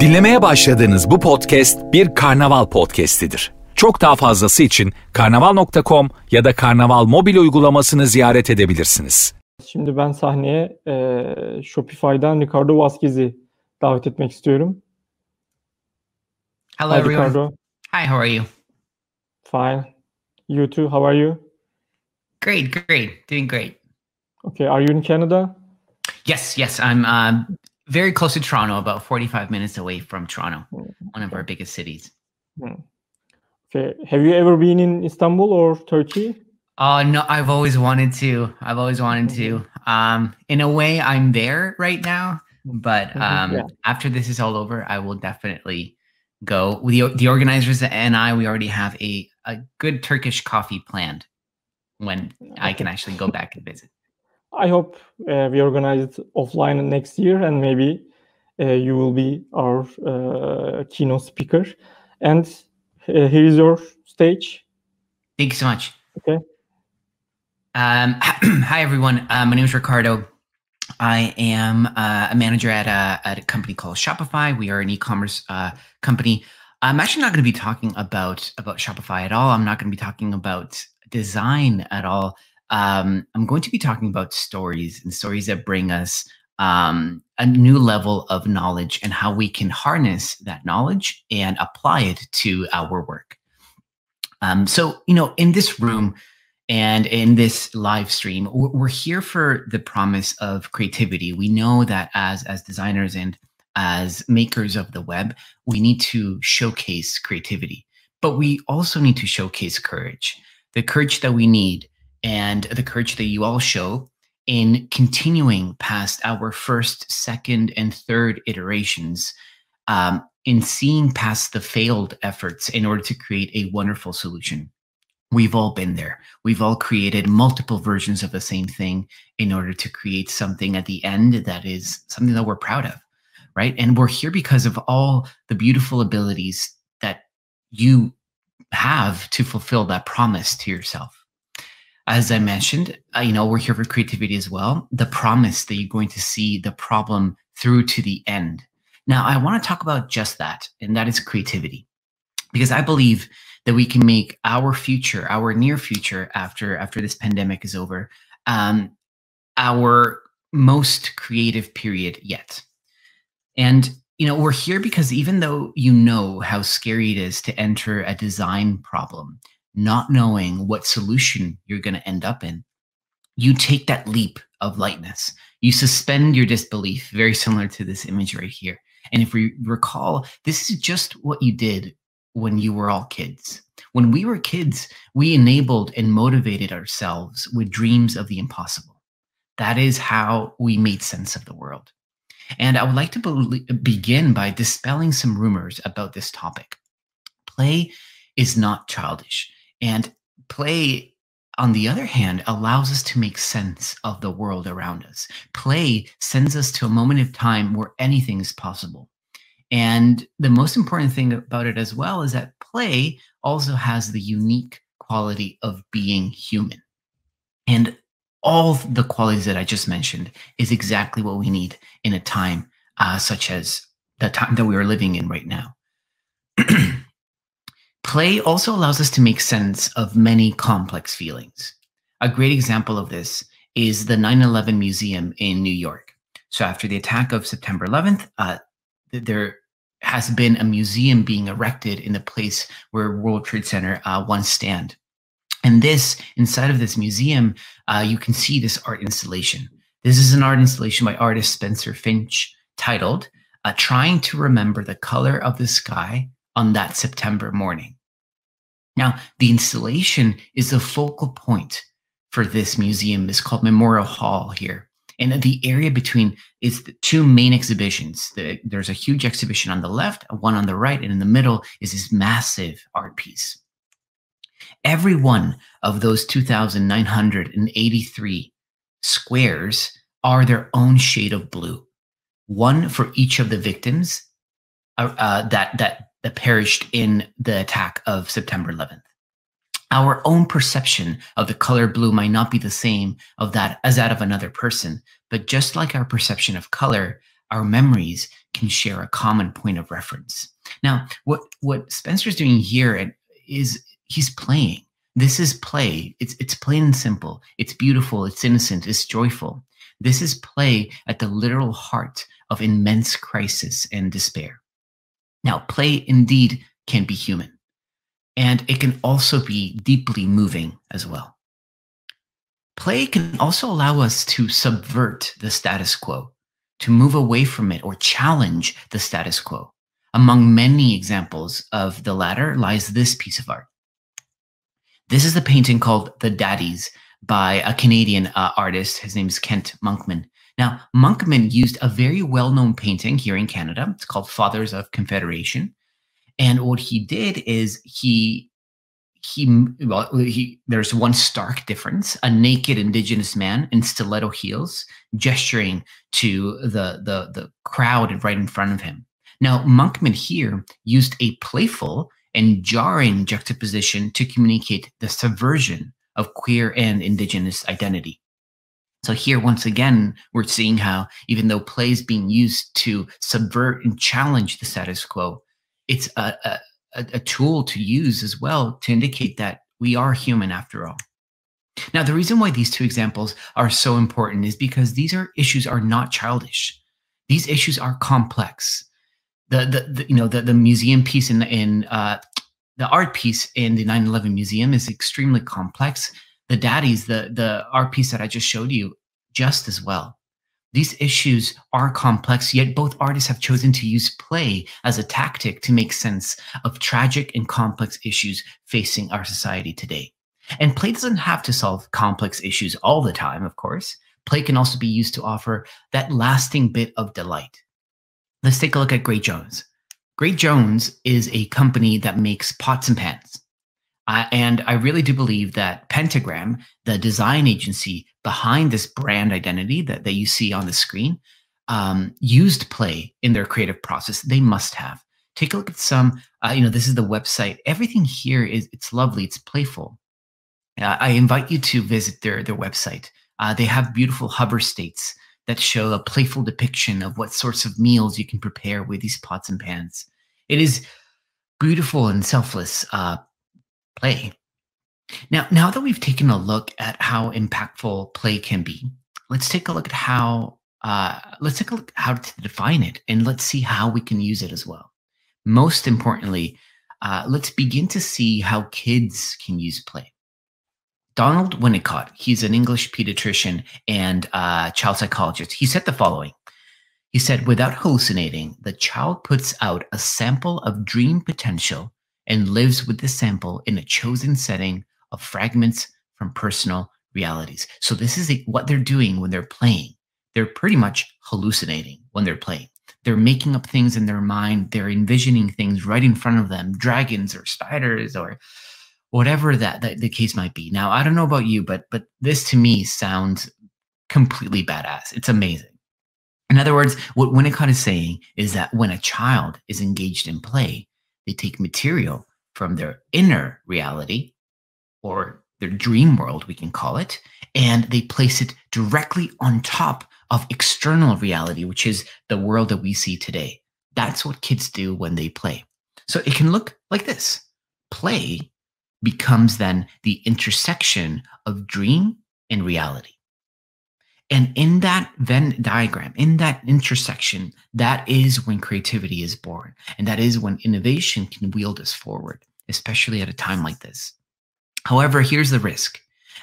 Dinlemeye başladığınız bu podcast bir karnaval podcastidir. Çok daha fazlası için karnaval.com ya da karnaval mobil uygulamasını ziyaret edebilirsiniz. Şimdi ben sahneye e, Shopify'dan Ricardo Vasquez'i davet etmek istiyorum. Hello, Hi, everyone. Ricardo. Hi, how are you? Fine. You too. How are you? Great, great, doing great. Okay. Are you in Canada? Yes, yes, I'm um, very close to Toronto, about 45 minutes away from Toronto, one of our biggest cities. Okay. Have you ever been in Istanbul or Turkey? Oh no, I've always wanted to. I've always wanted to. Um, in a way, I'm there right now, but Mhm, um, yeah. after this is all over, I will definitely go. The the organizers and I, we already have a a good Turkish coffee planned when I can actually go back and visit. I hope uh, we organize it offline next year, and maybe uh, you will be our uh, keynote speaker. And uh, here is your stage. Thank you so much. Okay. Um, hi, everyone. Uh, my name is Ricardo. I am uh, a manager at a, at a company called Shopify. We are an e-commerce uh, company. I'm actually not going to be talking about about Shopify at all. I'm not going to be talking about design at all. Um, I'm going to be talking about stories and stories that bring us um, a new level of knowledge and how we can harness that knowledge and apply it to our work. Um, so, you know, in this room, and in this live stream we're here for the promise of creativity we know that as as designers and as makers of the web we need to showcase creativity but we also need to showcase courage the courage that we need and the courage that you all show in continuing past our first second and third iterations um, in seeing past the failed efforts in order to create a wonderful solution We've all been there. We've all created multiple versions of the same thing in order to create something at the end that is something that we're proud of, right? And we're here because of all the beautiful abilities that you have to fulfill that promise to yourself. As I mentioned, uh, you know, we're here for creativity as well. The promise that you're going to see the problem through to the end. Now, I want to talk about just that, and that is creativity, because I believe that we can make our future, our near future after after this pandemic is over, um, our most creative period yet. And you know, we're here because even though you know how scary it is to enter a design problem, not knowing what solution you're going to end up in, you take that leap of lightness. You suspend your disbelief, very similar to this image right here. And if we recall, this is just what you did when you were all kids. When we were kids, we enabled and motivated ourselves with dreams of the impossible. That is how we made sense of the world. And I would like to be- begin by dispelling some rumors about this topic. Play is not childish, and play, on the other hand, allows us to make sense of the world around us. Play sends us to a moment of time where anything is possible. And the most important thing about it as well is that play also has the unique quality of being human. And all the qualities that I just mentioned is exactly what we need in a time uh, such as the time that we are living in right now. play also allows us to make sense of many complex feelings. A great example of this is the 9 11 Museum in New York. So, after the attack of September 11th, uh, there has been a museum being erected in the place where World Trade Center uh, once stand. And this, inside of this museum, uh, you can see this art installation. This is an art installation by artist Spencer Finch titled uh, Trying to Remember the Color of the Sky on That September Morning. Now, the installation is the focal point for this museum. It's called Memorial Hall here. And the area between is the two main exhibitions. The, there's a huge exhibition on the left, one on the right, and in the middle is this massive art piece. Every one of those 2,983 squares are their own shade of blue, one for each of the victims uh, uh, that that that perished in the attack of September 11th. Our own perception of the color blue might not be the same of that as that of another person, but just like our perception of color, our memories can share a common point of reference. Now, what what Spencer's doing here is he's playing. This is play. It's it's plain and simple. It's beautiful. It's innocent. It's joyful. This is play at the literal heart of immense crisis and despair. Now, play indeed can be human, and it can also be deeply moving as well. Play can also allow us to subvert the status quo, to move away from it or challenge the status quo. Among many examples of the latter lies this piece of art. This is the painting called The Daddies by a Canadian uh, artist. His name is Kent Monkman. Now, Monkman used a very well known painting here in Canada. It's called Fathers of Confederation. And what he did is he he well he there's one stark difference a naked indigenous man in stiletto heels gesturing to the the the crowd right in front of him now monkman here used a playful and jarring juxtaposition to communicate the subversion of queer and indigenous identity so here once again we're seeing how even though play is being used to subvert and challenge the status quo it's a, a a, tool to use as well to indicate that we are human after all. Now, the reason why these two examples are so important is because these are issues are not childish. These issues are complex. The, the, the you know the, the museum piece in in uh, the art piece in the 9/11 museum is extremely complex. The daddies, the the art piece that I just showed you, just as well. These issues are complex, yet both artists have chosen to use play as a tactic to make sense of tragic and complex issues facing our society today. And play doesn't have to solve complex issues all the time, of course. Play can also be used to offer that lasting bit of delight. Let's take a look at Great Jones. Great Jones is a company that makes pots and pans. And I really do believe that Pentagram, the design agency behind this brand identity that, that you see on the screen, um, used play in their creative process. They must have. Take a look at some, uh, you know, this is the website. Everything here is, it's lovely, it's playful. Uh, I invite you to visit their, their website. Uh, they have beautiful hover states that show a playful depiction of what sorts of meals you can prepare with these pots and pans. It is beautiful and selfless uh, play. Now, now that we've taken a look at how impactful play can be, let's take a look at how uh, let's take a look how to define it, and let's see how we can use it as well. Most importantly, uh, let's begin to see how kids can use play. Donald Winnicott, he's an English pediatrician and uh, child psychologist. He said the following. He said, without hallucinating, the child puts out a sample of dream potential and lives with the sample in a chosen setting of fragments from personal realities. So this is what they're doing when they're playing. They're pretty much hallucinating when they're playing. They're making up things in their mind. They're envisioning things right in front of them, dragons or spiders or whatever that, that the case might be. Now, I don't know about you, but but this to me sounds completely badass. It's amazing. In other words, what Winnicott is saying is that when a child is engaged in play, they take material from their inner reality or their dream world, we can call it, and they place it directly on top of external reality, which is the world that we see today. That's what kids do when they play. So it can look like this play becomes then the intersection of dream and reality. And in that Venn diagram, in that intersection, that is when creativity is born. And that is when innovation can wield us forward, especially at a time like this. However, here's the risk.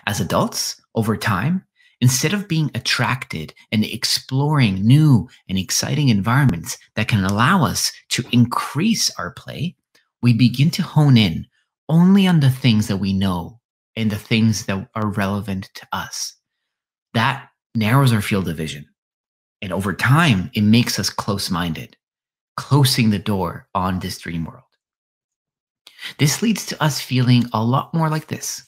As adults, over time, instead of being attracted and exploring new and exciting environments that can allow us to increase our play, we begin to hone in only on the things that we know and the things that are relevant to us. Narrows our field of vision. And over time, it makes us close minded, closing the door on this dream world. This leads to us feeling a lot more like this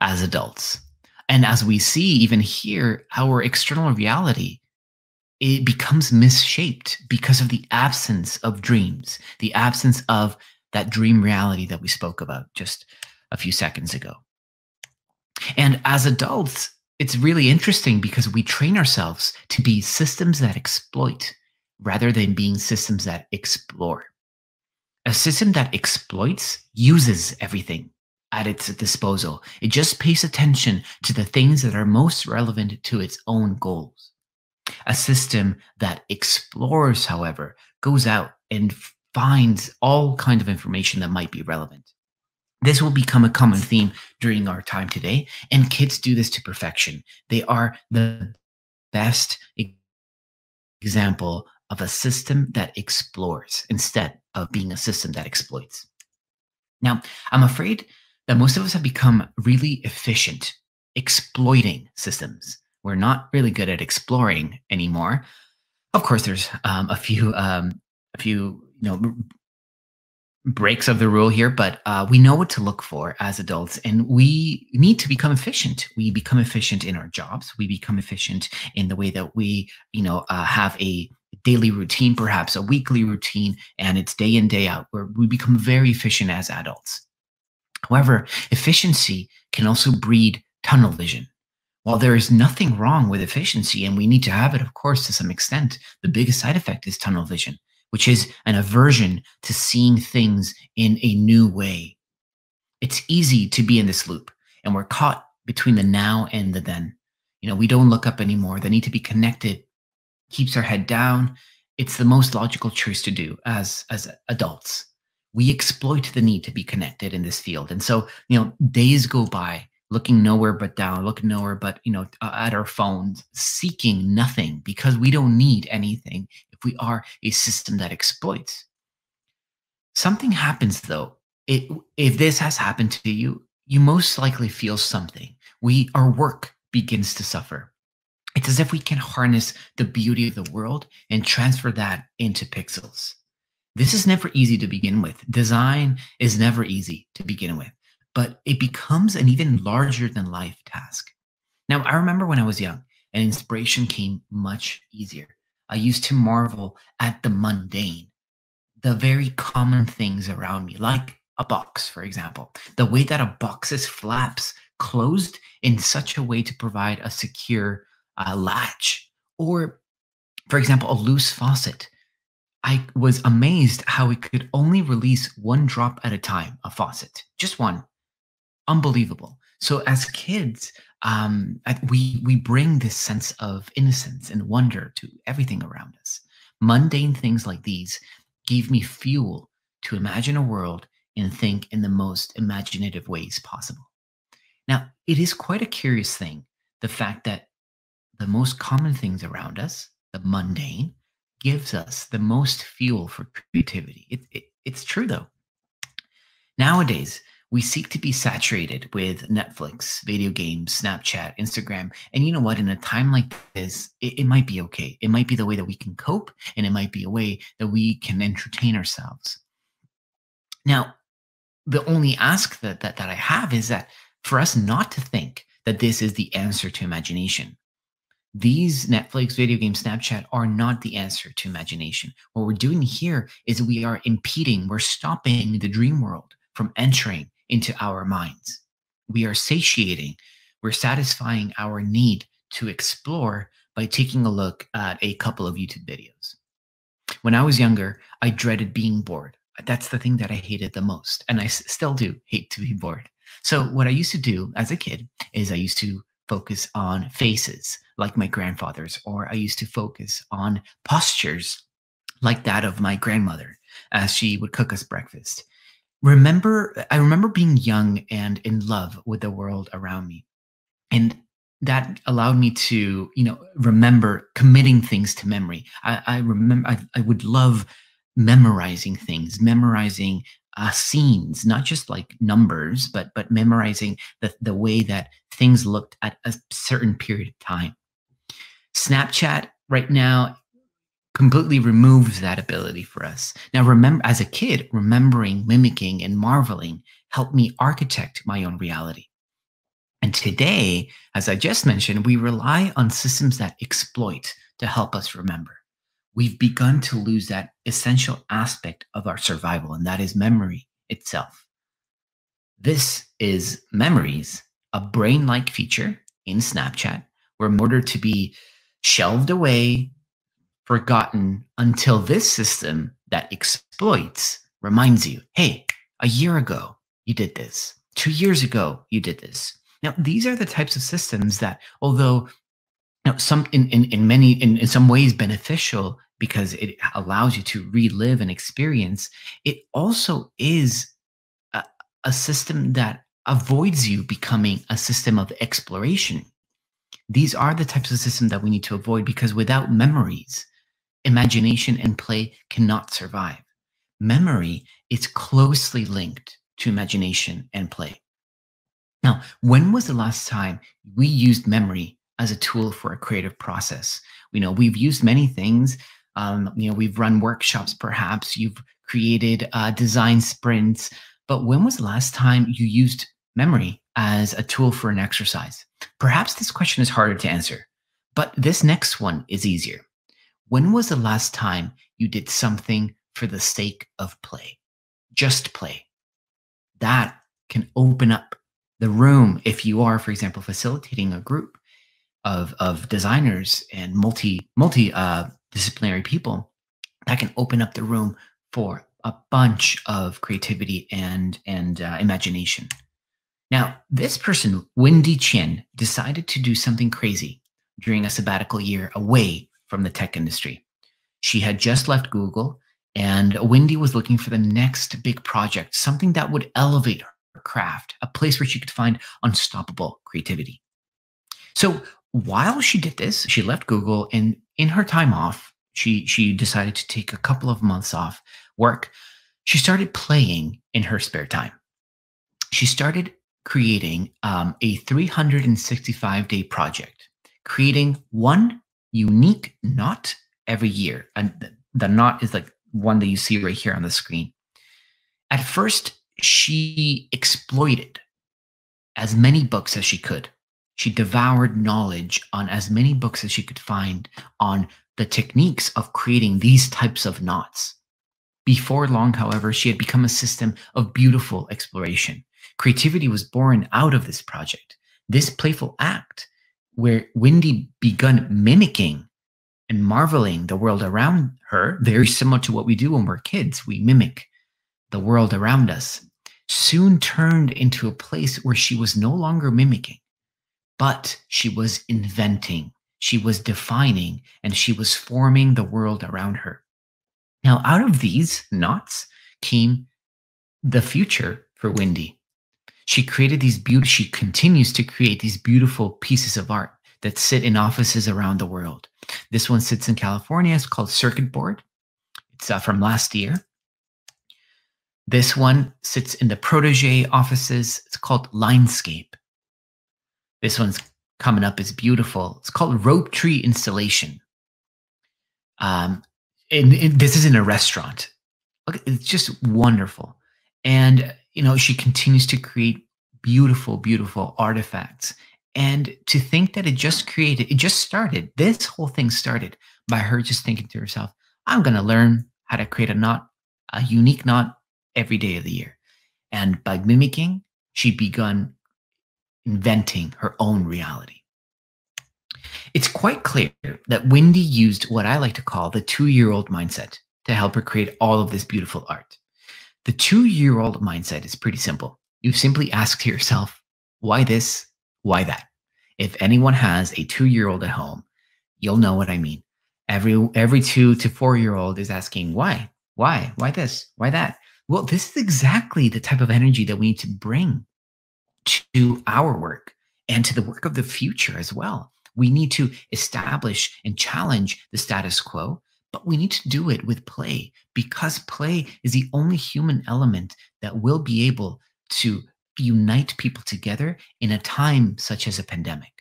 as adults. And as we see, even here, our external reality, it becomes misshaped because of the absence of dreams, the absence of that dream reality that we spoke about just a few seconds ago. And as adults, it's really interesting because we train ourselves to be systems that exploit rather than being systems that explore. A system that exploits uses everything at its disposal. It just pays attention to the things that are most relevant to its own goals. A system that explores, however, goes out and finds all kind of information that might be relevant. This will become a common theme during our time today, and kids do this to perfection. They are the best example of a system that explores instead of being a system that exploits. Now, I'm afraid that most of us have become really efficient exploiting systems. We're not really good at exploring anymore. Of course, there's um, a few, um, a few, you know, breaks of the rule here, but uh, we know what to look for as adults, and we need to become efficient. We become efficient in our jobs. We become efficient in the way that we, you know, uh, have a daily routine, perhaps a weekly routine, and it's day in day out, where we become very efficient as adults. However, efficiency can also breed tunnel vision. While there is nothing wrong with efficiency, and we need to have it, of course, to some extent, the biggest side effect is tunnel vision which is an aversion to seeing things in a new way. It's easy to be in this loop, and we're caught between the now and the then. You know, we don't look up anymore. The need to be connected keeps our head down. It's the most logical choice to do as as adults. We exploit the need to be connected in this field, and so you know, days go by looking nowhere but down, looking nowhere but you know at our phones, seeking nothing because we don't need anything if we are a system that exploits. Something happens though. It, if this has happened to you, you most likely feel something. We our work begins to suffer. It's as if we can harness the beauty of the world and transfer that into pixels. This is never easy to begin with. Design is never easy to begin with, but it becomes an even larger than life task. Now, I remember when I was young and inspiration came much easier. I used to marvel at the mundane, the very common things around me, like a box, for example. The way that a box's flaps closed in such a way to provide a secure uh, latch, or, for example, a loose faucet. I was amazed how it could only release one drop at a time, a faucet, just one. Unbelievable. So, as kids, um, we we bring this sense of innocence and wonder to everything around us. Mundane things like these gave me fuel to imagine a world and think in the most imaginative ways possible. Now, it is quite a curious thing the fact that the most common things around us, the mundane, gives us the most fuel for creativity. It, it, it's true though. Nowadays, we seek to be saturated with Netflix, video games, Snapchat, Instagram. And you know what? In a time like this, it, it, might be okay. It might be the way that we can cope, and it might be a way that we can entertain ourselves. Now, the only ask that, that, that I have is that for us not to think that this is the answer to imagination. These Netflix, video game, Snapchat are not the answer to imagination. What we're doing here is we are impeding, we're stopping the dream world from entering into our minds. We are satiating, we're satisfying our need to explore by taking a look at a couple of YouTube videos. When I was younger, I dreaded being bored. That's the thing that I hated the most. And I still do hate to be bored. So, what I used to do as a kid is I used to focus on faces like my grandfather's, or I used to focus on postures like that of my grandmother as she would cook us breakfast remember i remember being young and in love with the world around me. And that allowed me to you know remember committing things to memory. I, I remember I, I, would love memorizing things memorizing uh, scenes not just like numbers but but memorizing the, the way that things looked at a certain period of time. Snapchat right now completely removes that ability for us. Now, remember, as a kid, remembering, mimicking, and marveling helped me architect my own reality. And today, as I just mentioned, we rely on systems that exploit to help us remember. We've begun to lose that essential aspect of our survival, and that is memory itself. This is Memories, a brain like feature in Snapchat, where in order to be shelved away, forgotten until this system that exploits reminds you hey, a year ago you did this, two years ago you did this. Now, these are the types of systems that, although know, some in, in, in many in, in some ways beneficial because it allows you to relive an experience, it also is a, a system that avoids you becoming a system of exploration. These are the types of systems that we need to avoid because without memories, imagination and play cannot survive. Memory is closely linked to imagination and play. Now, when was the last time we used memory as a tool for a creative process? We know we've used many things. Um, you know, we've run workshops, perhaps you've created uh, design sprints. But when was the last time you used memory as a tool for an exercise? Perhaps this question is harder to answer, but this next one is easier. When was the last time you did something for the sake of play? Just play. That can open up the room if you are, for example, facilitating a group of, of designers and multi multi uh, disciplinary people. That can open up the room for a bunch of creativity and and uh, imagination. Now, this person, Windy Chien, decided to do something crazy during a sabbatical year away from the tech industry. She had just left Google, and Windy was looking for the next big project, something that would elevate her craft, a place where she could find unstoppable creativity. So while she did this, she left Google, and in her time off, she she decided to take a couple of months off work. She started playing in her spare time. She started creating um, a 365 day project, creating one unique knot every year. And the, knot is like one that you see right here on the screen. At first, she exploited as many books as she could. She devoured knowledge on as many books as she could find on the techniques of creating these types of knots. Before long, however, she had become a system of beautiful exploration. Creativity was born out of this project. This playful act, where Windy begun mimicking and marveling the world around her, very similar to what we do when we're kids, we mimic the world around us, soon turned into a place where she was no longer mimicking, but she was inventing, she was defining, and she was forming the world around her. Now, out of these knots came the future for Windy she created these beautiful, she continues to create these beautiful pieces of art that sit in offices around the world. This one sits in California. It's called Circuit Board. It's uh, from last year. This one sits in the Protege offices. It's called Linescape. This one's coming up is beautiful. It's called Rope Tree Installation. Um, and, and this is in a restaurant. Look, it's just wonderful. And you know, she continues to create beautiful, beautiful artifacts. And to think that it just created, it just started, this whole thing started by her just thinking to herself, I'm going to learn how to create a knot, a unique knot every day of the year. And by mimicking, she begun inventing her own reality. It's quite clear that Windy used what I like to call the two year old mindset to help her create all of this beautiful art. The two year old mindset is pretty simple. You simply ask yourself, why this? Why that? If anyone has a two year old at home, you'll know what I mean. Every, every two to four year old is asking, why? Why? Why this? Why that? Well, this is exactly the type of energy that we need to bring to our work and to the work of the future as well. We need to establish and challenge the status quo but we need to do it with play because play is the only human element that will be able to unite people together in a time such as a pandemic.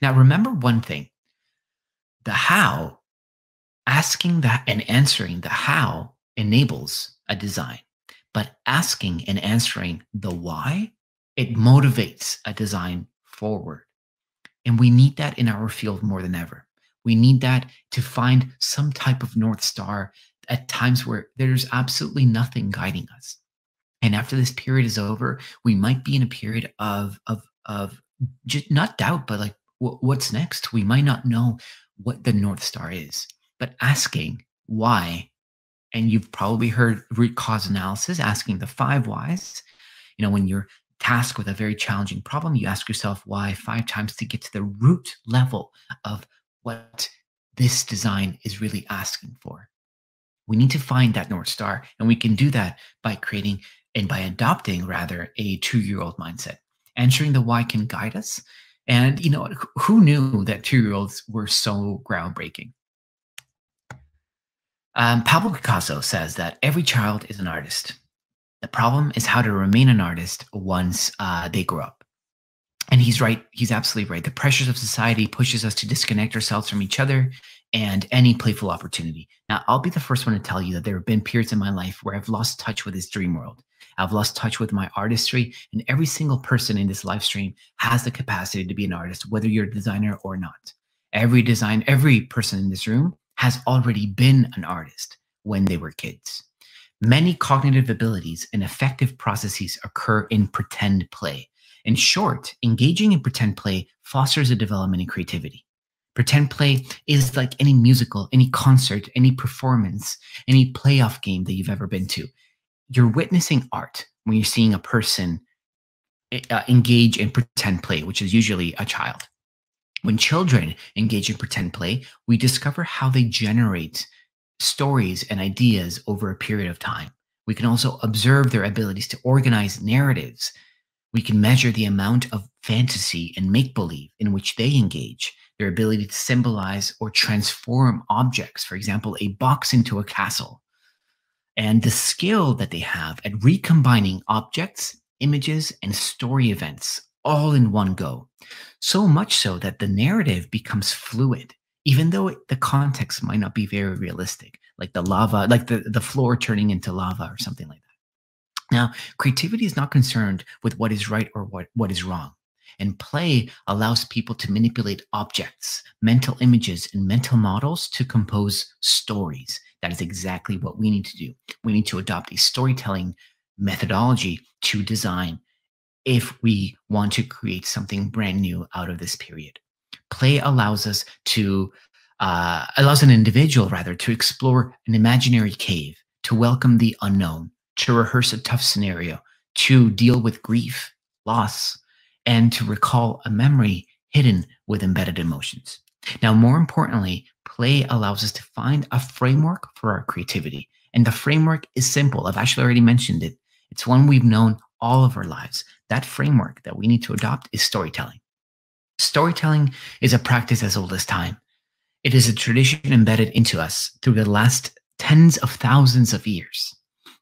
Now, remember one thing the how, asking that and answering the how enables a design, but asking and answering the why, it motivates a design forward. And we need that in our field more than ever. We need that to find some type of North Star at times where there's absolutely nothing guiding us. And after this period is over, we might be in a period of, of, of just not doubt, but like, what's next? We might not know what the North Star is. but asking why. And you've probably heard root cause analysis, asking the five whys. You know, when you're tasked with a very challenging problem, you ask yourself why five times to get to the root level of what this design is really asking for. We need to find that North Star, and we can do that by creating and by adopting rather a two year old mindset. Answering the why can guide us. And, you know, who knew that two year olds were so groundbreaking? Um, Pablo Picasso says that every child is an artist. The problem is how to remain an artist once uh, they grow up. And he's right. He's absolutely right. The pressures of society pushes us to disconnect ourselves from each other and any playful opportunity. Now, I'll be the first one to tell you that there have been periods in my life where I've lost touch with this dream world. I've lost touch with my artistry, and every single person in this live stream has the capacity to be an artist, whether you're a designer or not. Every design, every person in this room has already been an artist when they were kids. Many cognitive abilities and effective processes occur in pretend play. In short, engaging in pretend play fosters a development in creativity. Pretend play is like any musical, any concert, any performance, any playoff game that you've ever been to. You're witnessing art when you're seeing a person eh, uh, engage in pretend play, which is usually a child. When children engage in pretend play, we discover how they generate stories and ideas over a period of time. We can also observe their abilities to organize narratives. We can measure the amount of fantasy and make believe in which they engage their ability to symbolize or transform objects, for example, a box into a castle, and the skill that they have at recombining objects, images, and story events all in one go. So much so that the narrative becomes fluid, even though the context might not be very realistic, like the lava, like the, the floor turning into lava or something like that. Now, creativity is not concerned with what is right or what, what is wrong. And play allows people to manipulate objects, mental images, and mental models to compose stories. That is exactly what we need to do. We need to adopt a storytelling methodology to design if we want to create something brand new out of this period. Play allows us to, uh, allows an individual rather to explore an imaginary cave, to welcome the unknown, to rehearse a tough scenario, to deal with grief, loss, and to recall a memory hidden with embedded emotions. Now, more importantly, play allows us to find a framework for our creativity. And the framework is simple. I've actually already mentioned it. It's one we've known all of our lives. That framework that we need to adopt is storytelling. Storytelling is a practice as old as time. It is a tradition embedded into us through the last tens of thousands of years.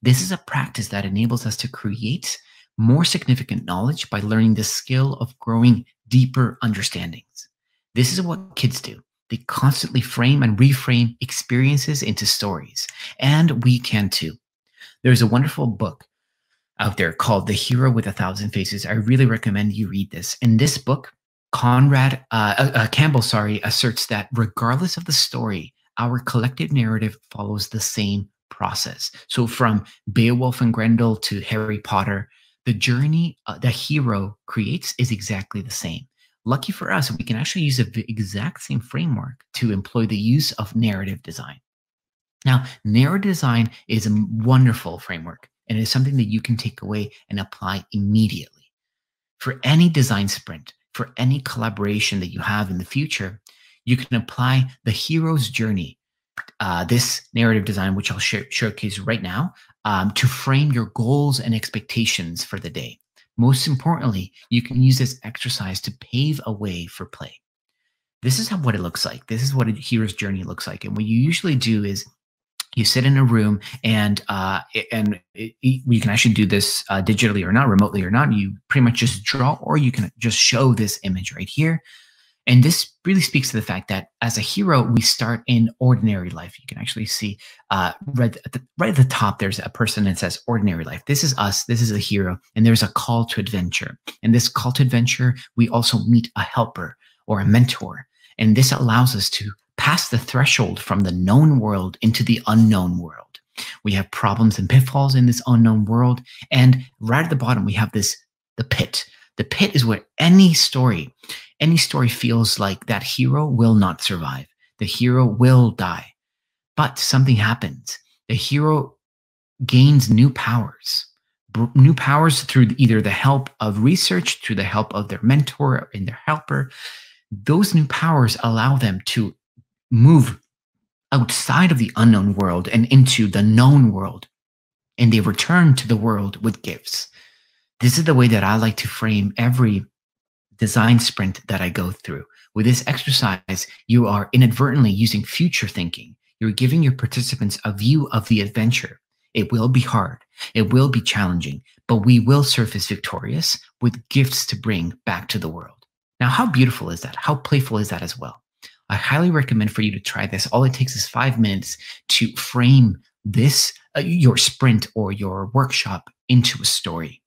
This is a practice that enables us to create more significant knowledge by learning the skill of growing deeper understandings. This is what kids do. They constantly frame and reframe experiences into stories, and we can too. There's a wonderful book out there called The Hero with a Thousand Faces. I really recommend you read this. In this book, Conrad uh, uh, uh Campbell, sorry, asserts that regardless of the story, our collective narrative follows the same process. So from Beowulf and Grendel to Harry Potter the journey uh, the hero creates is exactly the same. Lucky for us, we can actually use the exact same framework to employ the use of narrative design. Now, narrative design is a wonderful framework and it is something that you can take away and apply immediately. For any design sprint, for any collaboration that you have in the future, you can apply the hero's journey, uh, this narrative design, which I'll sh- showcase right now, um, to frame your goals and expectations for the day. Most importantly, you can use this exercise to pave a way for play. This is how, what it looks like. This is what a hero's journey looks like. And what you usually do is you sit in a room and uh, and it, it, you can actually do this uh, digitally or not, remotely or not. You pretty much just draw, or you can just show this image right here. And this really speaks to the fact that as a hero, we start in ordinary life. You can actually see uh, right, at the, right at the top, there's a person that says ordinary life. This is us. This is a hero. And there's a call to adventure. And this call to adventure, we also meet a helper or a mentor. And this allows us to pass the threshold from the known world into the unknown world. We have problems and pitfalls in this unknown world. And right at the bottom, we have this the pit. The pit is where any story, any story feels like that hero will not survive. The hero will die. but something happens. The hero gains new powers, new powers through either the help of research, through the help of their mentor and their helper. Those new powers allow them to move outside of the unknown world and into the known world. And they return to the world with gifts. This is the way that I like to frame every design sprint that I go through. With this exercise, you are inadvertently using future thinking. You're giving your participants a view of the adventure. It will be hard. It will be challenging, but we will surface victorious with gifts to bring back to the world. Now, how beautiful is that? How playful is that as well? I highly recommend for you to try this. All it takes is five minutes to frame this, uh, your sprint or your workshop into a story.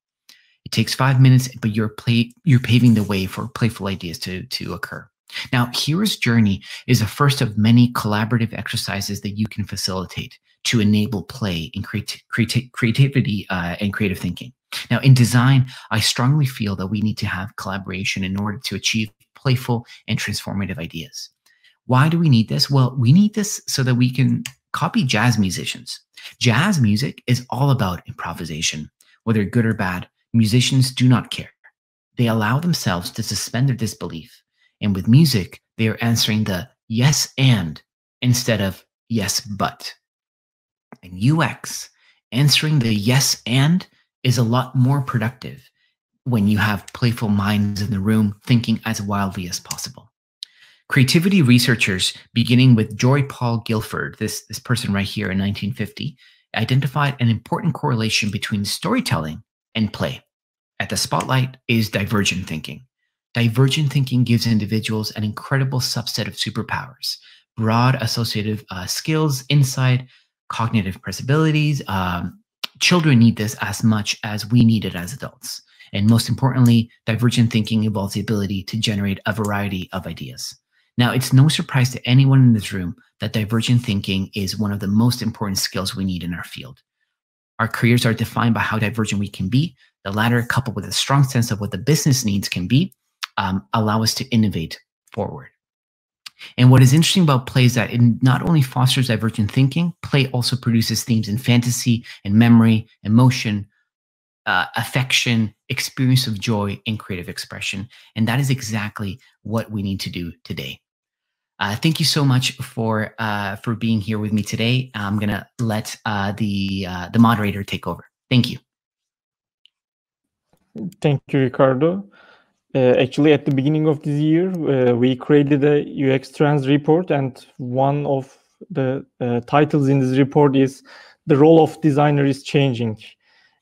It takes five minutes, but you're play, you're paving the way for playful ideas to, to occur. Now, Hero's Journey is the first of many collaborative exercises that you can facilitate to enable play and creati- creativity uh, and creative thinking. Now, in design, I strongly feel that we need to have collaboration in order to achieve playful and transformative ideas. Why do we need this? Well, we need this so that we can copy jazz musicians. Jazz music is all about improvisation. Whether good or bad, musicians do not care. They allow themselves to suspend their disbelief. And with music, they are answering the yes and instead of yes but. And UX, answering the yes and is a lot more productive when you have playful minds in the room thinking as wildly as possible. Creativity researchers, beginning with Joy Paul Guilford, this, this person right here in 1950, identified an important correlation between storytelling and play. At the spotlight is divergent thinking. Divergent thinking gives individuals an incredible subset of superpowers, broad associative uh, skills, insight, cognitive possibilities. Um, children need this as much as we need it as adults. And most importantly, divergent thinking involves the ability to generate a variety of ideas. Now, it's no surprise to anyone in this room that divergent thinking is one of the most important skills we need in our field. Our careers are defined by how divergent we can be. The latter, coupled with a strong sense of what the business needs can be, um, allow us to innovate forward. And what is interesting about play is that it not only fosters divergent thinking, play also produces themes in fantasy and memory, emotion, uh, affection, experience of joy, and creative expression. And that is exactly what we need to do today. Uh, thank you so much for uh, for being here with me today. I'm gonna let uh, the uh, the moderator take over. Thank you. Thank you, Ricardo. Uh, actually, at the beginning of this year, uh, we created a UX Trends report, and one of the titles in this report is "The role of designer is changing."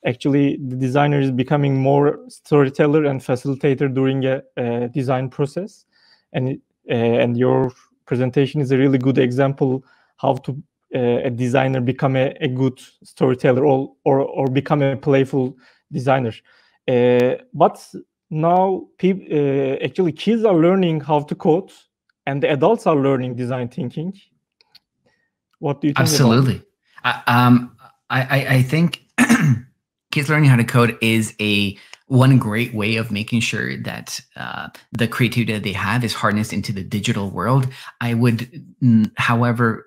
Actually, the designer is becoming more storyteller and facilitator during a, a design process, and uh, and your presentation is a really good example how to uh, a designer become a, a good storyteller or, or, or become a playful designer. Uh, but now people actually kids are learning how to code and the adults are learning design thinking. What do you think? Absolutely. I, um, I, I think kids learning how to code is a one great way of making sure that uh, the creativity that they have is harnessed into the digital world. I would, however,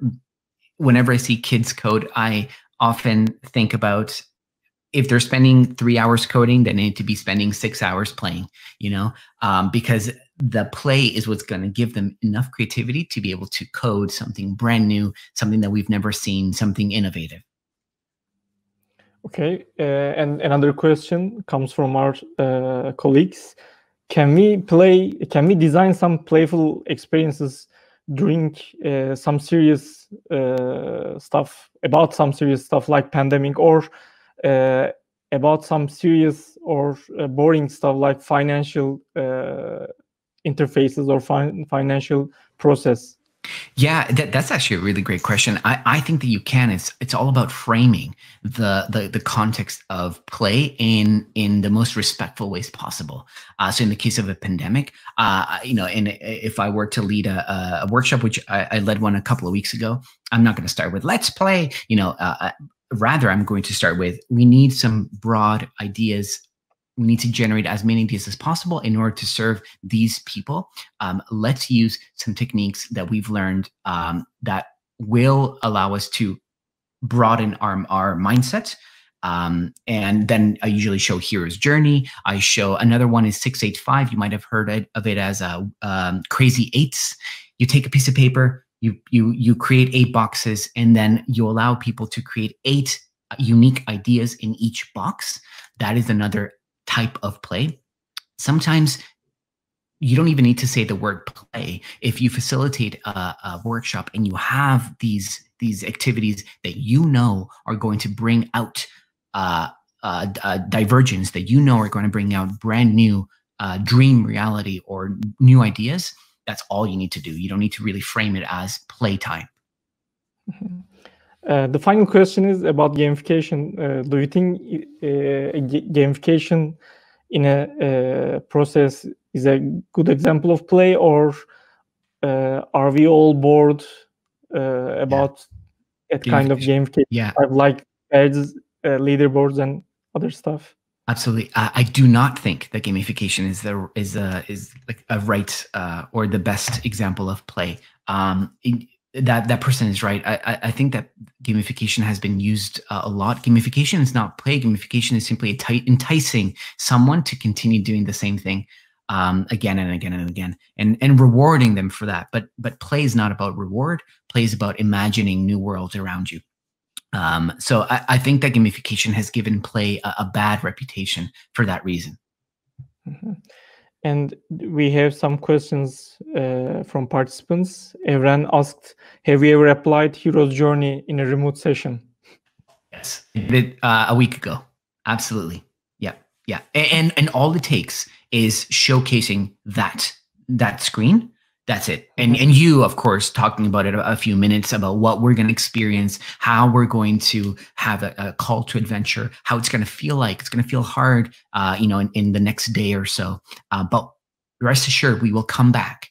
whenever I see kids code, I often think about if they're spending three hours coding, they need to be spending six hours playing, you know, um, because the play is what's going to give them enough creativity to be able to code something brand new, something that we've never seen, something innovative. Okay, uh, and another question comes from our uh, colleagues. Can we play? Can we design some playful experiences during uh, some serious uh, stuff about some serious stuff like pandemic, or uh, about some serious or uh, boring stuff like financial interfaces or fin financial process? Yeah, that, that's actually a really great question. I, I think that you can. It's it's all about framing the the, the context of play in in the most respectful ways possible. Uh, so in the case of a pandemic, uh, you know, and if I were to lead a, a workshop, which I, I, led one a couple of weeks ago, I'm not going to start with "Let's play." You know, uh, uh, rather I'm going to start with we need some broad ideas we need to generate as many ideas as possible in order to serve these people. Um, let's use some techniques that we've learned um, that will allow us to broaden our, our mindset. Um, and then I usually show Hero's Journey. I show another one is 685. You might have heard of it as a um, Crazy Eights. You take a piece of paper, you you you create eight boxes, and then you allow people to create eight unique ideas in each box. That is another type of play. Sometimes you don't even need to say the word play if you facilitate a, a, workshop and you have these these activities that you know are going to bring out uh, uh, uh, divergence that you know are going to bring out brand new uh, dream reality or new ideas that's all you need to do you don't need to really frame it as playtime mm-hmm. Uh, the final question is about gamification. Uh, do you think uh, gamification in a process is a good example of play, or uh, are we all bored uh, about yeah. that kind of gamification? Yeah, like ads, leaderboards, and other stuff. Absolutely, I, I, do not think that gamification is the is a is like a right or the best example of play. Um, in, that that person is right. I I think that gamification has been used uh, a lot. Gamification is not play. Gamification is simply enticing someone to continue doing the same thing um, again and again and again, and and rewarding them for that. But but play is not about reward. Play is about imagining new worlds around you. Um, so I, I, think that gamification has given play a, a bad reputation for that reason. Mm-hmm. And we have some questions uh, from participants. Evren asked, "Have you ever applied Hero's Journey in a remote session?" Yes, uh, a week ago. Absolutely. Yeah, yeah. And and all it takes is showcasing that that screen that's it. And mm-hmm. and you of course talking about it a, a few minutes about what we're going to experience how we're going to have a, a call to adventure how it's going to feel like it's going to feel hard uh, you know in, in the next day or so. Uh, but rest assured we will come back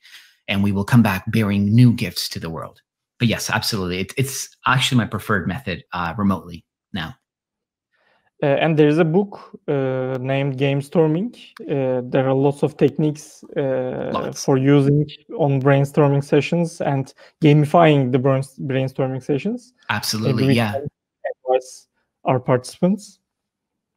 and we will come back bearing new gifts to the world. But yes absolutely. It, it's actually my preferred method uh, remotely now uh, and there's a book uh, named Game Storming. Uh, there are lots of techniques uh, for using on brainstorming sessions and gamifying the brainstorming sessions. Absolutely, yeah. Advise our participants.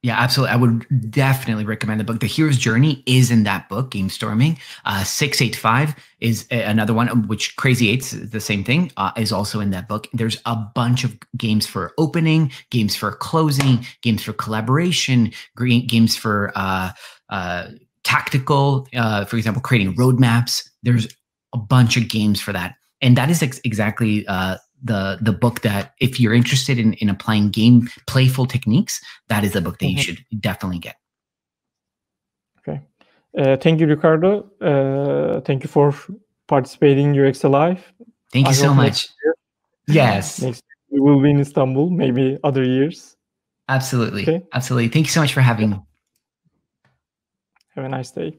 Yeah, absolutely. I would definitely recommend the book. The Hero's Journey is in that book, Game Storming. Uh, 685 is another one, which Crazy Eights, the same thing, uh, is also in that book. There's a bunch of games for opening, games for closing, games for collaboration, games for uh, uh, tactical, uh, for example, creating roadmaps. There's a bunch of games for that. And that is ex- exactly uh, the the book that if you're interested in in applying game playful techniques, that is the book that mm-hmm. you should definitely get. Okay, uh, thank you, Ricardo. Uh, thank you for participating in UX Live. Thank you I so much. Yes, next we will be in Istanbul, maybe other years. Absolutely, okay. absolutely. Thank you so much for having me. Have a nice day.